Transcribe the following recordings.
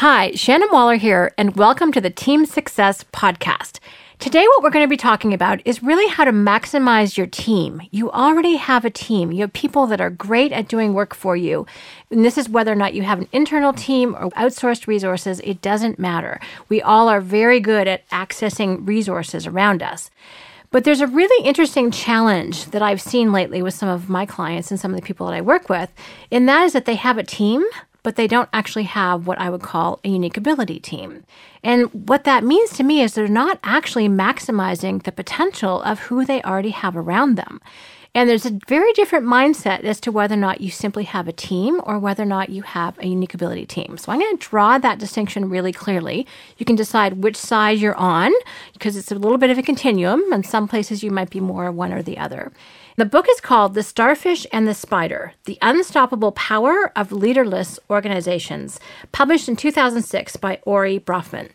Hi, Shannon Waller here, and welcome to the Team Success Podcast. Today, what we're going to be talking about is really how to maximize your team. You already have a team. You have people that are great at doing work for you. And this is whether or not you have an internal team or outsourced resources, it doesn't matter. We all are very good at accessing resources around us. But there's a really interesting challenge that I've seen lately with some of my clients and some of the people that I work with, and that is that they have a team, but they don't actually have what I would call a unique ability team. And what that means to me is they're not actually maximizing the potential of who they already have around them. And there's a very different mindset as to whether or not you simply have a team or whether or not you have a unique ability team. So I'm going to draw that distinction really clearly. You can decide which side you're on because it's a little bit of a continuum, and some places you might be more one or the other. The book is called The Starfish and the Spider The Unstoppable Power of Leaderless Organizations, published in 2006 by Ori Brafman.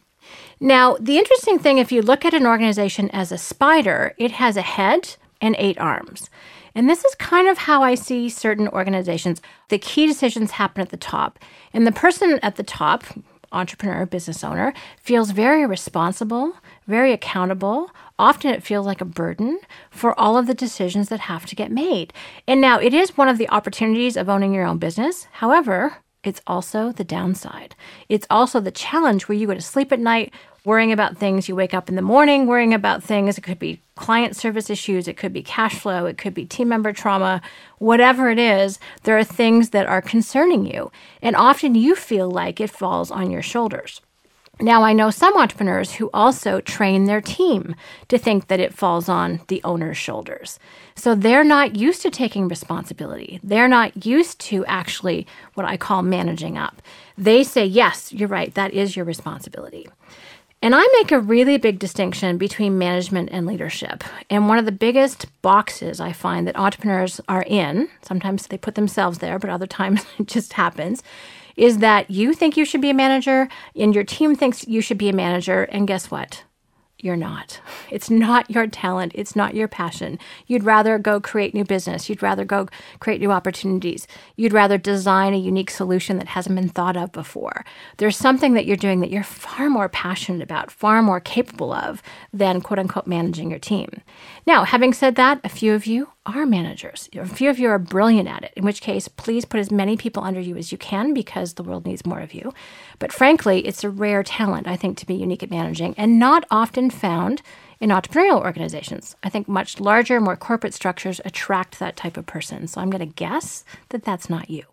Now, the interesting thing, if you look at an organization as a spider, it has a head and eight arms. And this is kind of how I see certain organizations. The key decisions happen at the top, and the person at the top, entrepreneur, or business owner, feels very responsible, very accountable. Often it feels like a burden for all of the decisions that have to get made. And now it is one of the opportunities of owning your own business. However, it's also the downside. It's also the challenge where you go to sleep at night worrying about things. You wake up in the morning worrying about things. It could be client service issues, it could be cash flow, it could be team member trauma, whatever it is, there are things that are concerning you. And often you feel like it falls on your shoulders. Now, I know some entrepreneurs who also train their team to think that it falls on the owner's shoulders. So they're not used to taking responsibility. They're not used to actually what I call managing up. They say, yes, you're right, that is your responsibility. And I make a really big distinction between management and leadership. And one of the biggest boxes I find that entrepreneurs are in, sometimes they put themselves there, but other times it just happens, is that you think you should be a manager and your team thinks you should be a manager. And guess what? You're not. It's not your talent. It's not your passion. You'd rather go create new business. You'd rather go create new opportunities. You'd rather design a unique solution that hasn't been thought of before. There's something that you're doing that you're far more passionate about, far more capable of than quote unquote managing your team. Now, having said that, a few of you are managers. A few of you are brilliant at it, in which case, please put as many people under you as you can because the world needs more of you. But frankly, it's a rare talent, I think, to be unique at managing and not often found in entrepreneurial organizations. I think much larger, more corporate structures attract that type of person. So I'm going to guess that that's not you.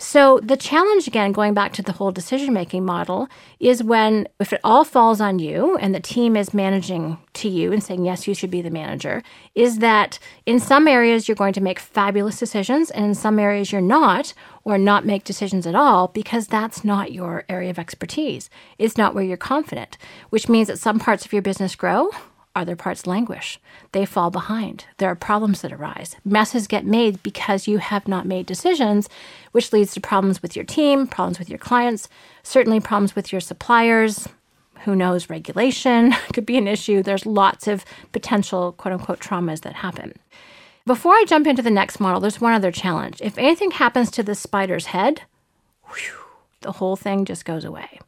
So the challenge again, going back to the whole decision making model, is when if it all falls on you and the team is managing to you and saying, yes, you should be the manager, is that in some areas you're going to make fabulous decisions and in some areas you're not, or not make decisions at all because that's not your area of expertise. It's not where you're confident, which means that some parts of your business grow other parts languish. They fall behind. There are problems that arise. Messes get made because you have not made decisions, which leads to problems with your team, problems with your clients, certainly problems with your suppliers. Who knows, regulation could be an issue. There's lots of potential quote unquote traumas that happen. Before I jump into the next model, there's one other challenge. If anything happens to the spider's head, whew, the whole thing just goes away.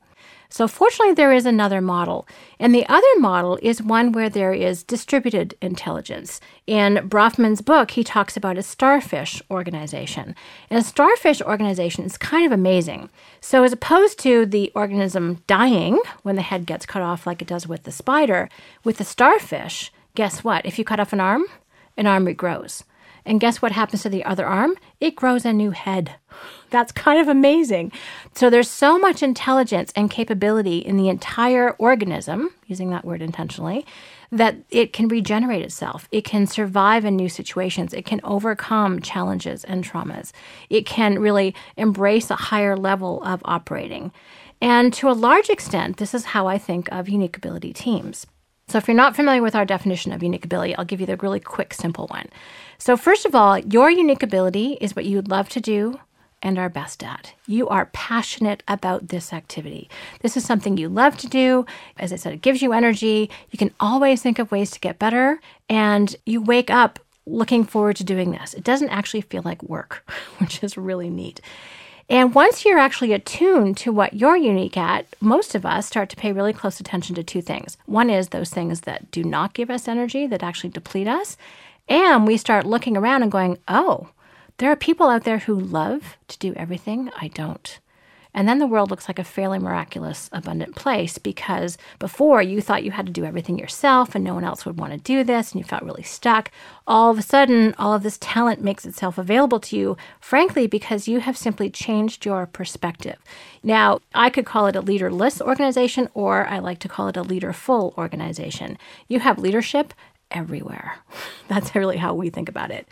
So, fortunately, there is another model. And the other model is one where there is distributed intelligence. In Brafman's book, he talks about a starfish organization. And a starfish organization is kind of amazing. So, as opposed to the organism dying when the head gets cut off, like it does with the spider, with the starfish, guess what? If you cut off an arm, an arm regrows. And guess what happens to the other arm? It grows a new head. That's kind of amazing. So there's so much intelligence and capability in the entire organism, using that word intentionally, that it can regenerate itself. It can survive in new situations. It can overcome challenges and traumas. It can really embrace a higher level of operating. And to a large extent, this is how I think of unique ability teams. So, if you're not familiar with our definition of unique ability, I'll give you the really quick, simple one. So, first of all, your unique ability is what you would love to do and are best at. You are passionate about this activity. This is something you love to do. As I said, it gives you energy. You can always think of ways to get better, and you wake up looking forward to doing this. It doesn't actually feel like work, which is really neat. And once you're actually attuned to what you're unique at, most of us start to pay really close attention to two things. One is those things that do not give us energy, that actually deplete us. And we start looking around and going, oh, there are people out there who love to do everything I don't. And then the world looks like a fairly miraculous, abundant place because before you thought you had to do everything yourself and no one else would want to do this and you felt really stuck. All of a sudden, all of this talent makes itself available to you, frankly, because you have simply changed your perspective. Now, I could call it a leaderless organization, or I like to call it a leaderful organization. You have leadership everywhere. That's really how we think about it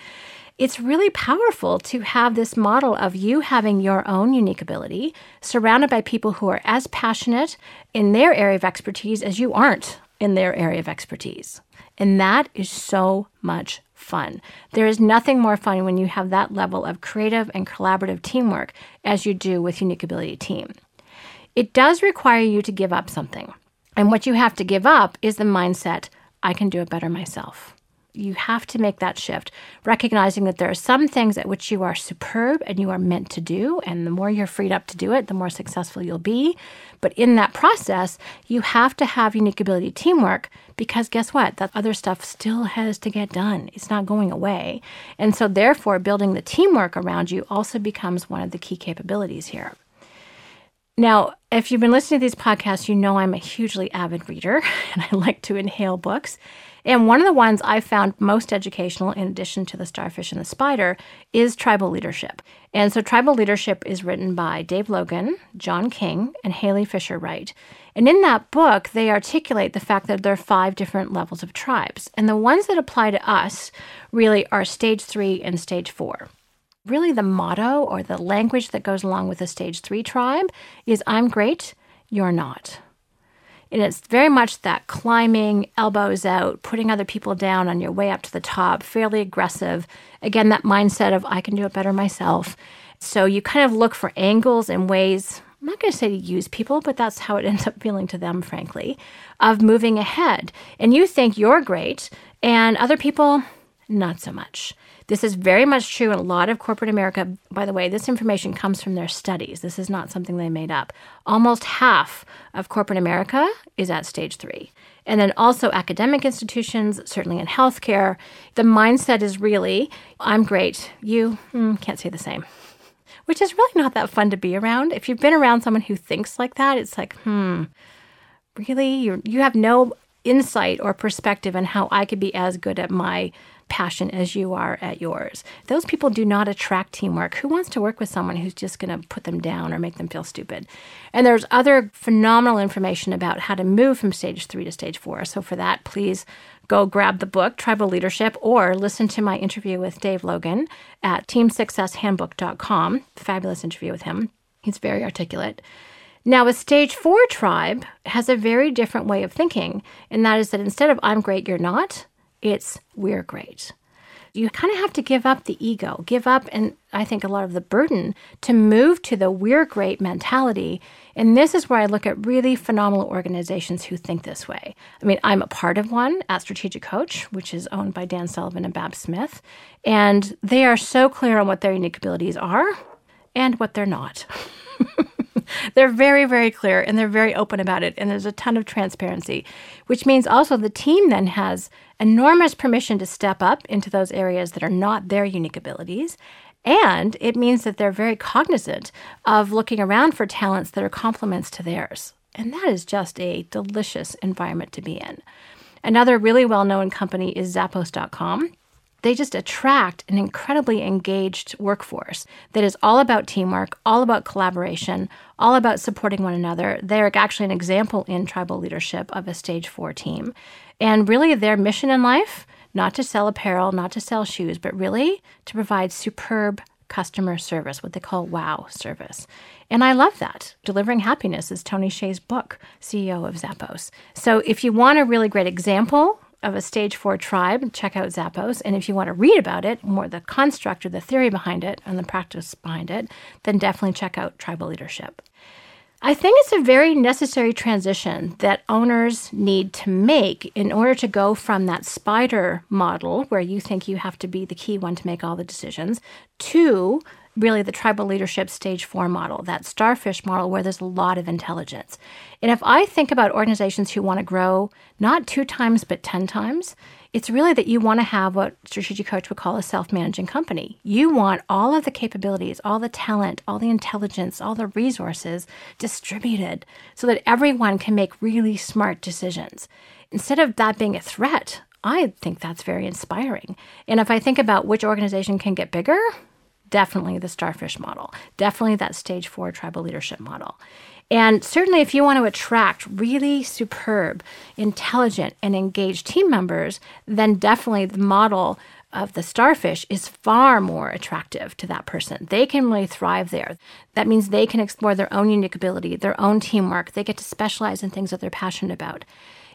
it's really powerful to have this model of you having your own unique ability, surrounded by people who are as passionate in their area of expertise as you aren't in their area of expertise. And that is so much fun. There is nothing more fun when you have that level of creative and collaborative teamwork as you do with Unique Ability Team. It does require you to give up something. And what you have to give up is the mindset I can do it better myself you have to make that shift, recognizing that there are some things at which you are superb and you are meant to do. And the more you're freed up to do it, the more successful you'll be. But in that process, you have to have unique ability teamwork because guess what? That other stuff still has to get done. It's not going away. And so, therefore, building the teamwork around you also becomes one of the key capabilities here. Now, if you've been listening to these podcasts, you know I'm a hugely avid reader and I like to inhale books. And one of the ones I found most educational, in addition to The Starfish and the Spider, is Tribal Leadership. And so, Tribal Leadership is written by Dave Logan, John King, and Halee Fischer-Wright. And in that book, they articulate the fact that there are five different levels of tribes. And the ones that apply to us really are stage three and stage four really the motto or the language that goes along with the stage three tribe is I'm great, you're not. And it's very much that climbing, elbows out, putting other people down on your way up to the top, fairly aggressive. Again, that mindset of I can do it better myself. So you kind of look for angles and ways, I'm not going to say to use people, but that's how it ends up feeling to them, frankly, of moving ahead. And you think you're great, and other people, not so much. This is very much true in a lot of corporate America. By the way, this information comes from their studies. This is not something they made up. Almost half of corporate America is at stage three. And then also academic institutions, certainly in healthcare, the mindset is really, I'm great. You mm, can't say the same which is really not that fun to be around. If you've been around someone who thinks like that, it's like, hmm, really? You you have no insight or perspective on how I could be as good at my passion as you are at yours. Those people do not attract teamwork. Who wants to work with someone who's just going to put them down or make them feel stupid? And there's other phenomenal information about how to move from stage three to stage four. So for that, please go grab the book, Tribal Leadership, or listen to my interview with Dave Logan at teamsuccesshandbook.com. Fabulous interview with him. He's very articulate. Now, a stage four tribe has a very different way of thinking, and that is that instead of I'm great, you're not, it's we're great. You kind of have to give up the ego, give up, and I think a lot of the burden to move to the we're great mentality. And this is where I look at really phenomenal organizations who think this way. I mean, I'm a part of one at Strategic Coach, which is owned by Dan Sullivan and Babs Smith. And they are so clear on what their unique abilities are and what they're not. they're very, very clear and they're very open about it. And there's a ton of transparency, which means also the team then has enormous permission to step up into those areas that are not their unique abilities. And it means that they're very cognizant of looking around for talents that are complements to theirs. And that is just a delicious environment to be in. Another really well known company is Zappos.com they just attract an incredibly engaged workforce that is all about teamwork, all about collaboration, all about supporting one another. They're actually an example in tribal leadership of a stage four team. And really, their mission in life not to sell apparel, not to sell shoes, but really to provide superb customer service, what they call wow service. And I love that. Delivering Happiness is Tony Hsieh's book, CEO of Zappos. So if you want a really great example of a stage four tribe, check out Zappos. And if you want to read about it, more the construct or the theory behind it and the practice behind it, then definitely check out Tribal Leadership. I think it's a very necessary transition that owners need to make in order to go from that spider model, where you think you have to be the key one to make all the decisions, to really the tribal leadership stage four model, that starfish model where there's a lot of intelligence. And if I think about organizations who want to grow not two times, but 10 times, it's really that you want to have what strategic coach would call a self managing company. You want all of the capabilities, all the talent, all the intelligence, all the resources distributed so that everyone can make really smart decisions. Instead of that being a threat, I think that's very inspiring. And if I think about which organization can get bigger, definitely the starfish model, definitely that stage four tribal leadership model. And certainly, if you want to attract really superb, intelligent, and engaged team members, then definitely the model of the starfish is far more attractive to that person. They can really thrive there. That means they can explore their own unique ability, their own teamwork. They get to specialize in things that they're passionate about.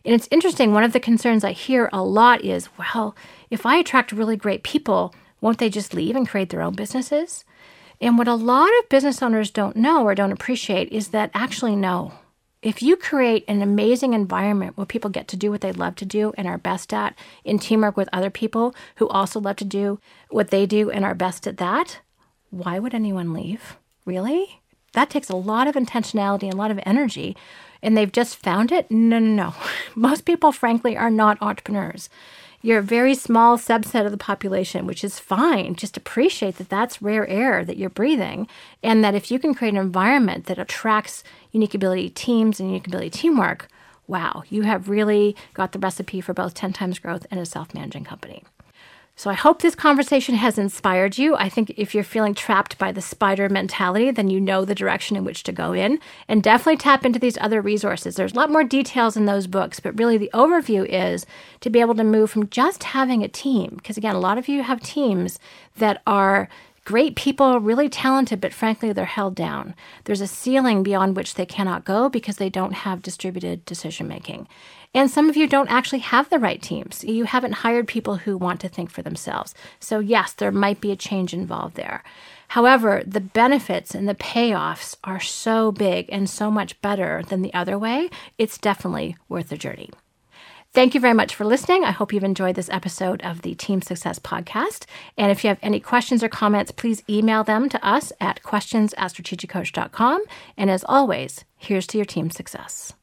And it's interesting, one of the concerns I hear a lot is well, if I attract really great people, won't they just leave and create their own businesses? And what a lot of business owners don't know or don't appreciate is that actually, no. If you create an amazing environment where people get to do what they love to do and are best at in teamwork with other people who also love to do what they do and are best at that, why would anyone leave? Really? That takes a lot of intentionality and a lot of energy. And they've just found it? No, no, no. Most people, frankly, are not entrepreneurs. You're a very small subset of the population, which is fine. Just appreciate that that's rare air that you're breathing. And that if you can create an environment that attracts unique ability teams and unique ability teamwork, wow, you have really got the recipe for both 10 times growth and a self managing company. So I hope this conversation has inspired you. I think if you're feeling trapped by the spider mentality, then you know the direction in which to go in. And definitely tap into these other resources. There's a lot more details in those books, but really the overview is to be able to move from just having a team. Because again, a lot of you have teams that are great people, really talented, but frankly, they're held down. There's a ceiling beyond which they cannot go because they don't have distributed decision making. And some of you don't actually have the right teams. You haven't hired people who want to think for themselves. So, yes, there might be a change involved there. However, the benefits and the payoffs are so big and so much better than the other way. It's definitely worth the journey. Thank you very much for listening. I hope you've enjoyed this episode of the Team Success Podcast. And if you have any questions or comments, please email them to us at questions at strategiccoach.com. And as always, here's to your team success.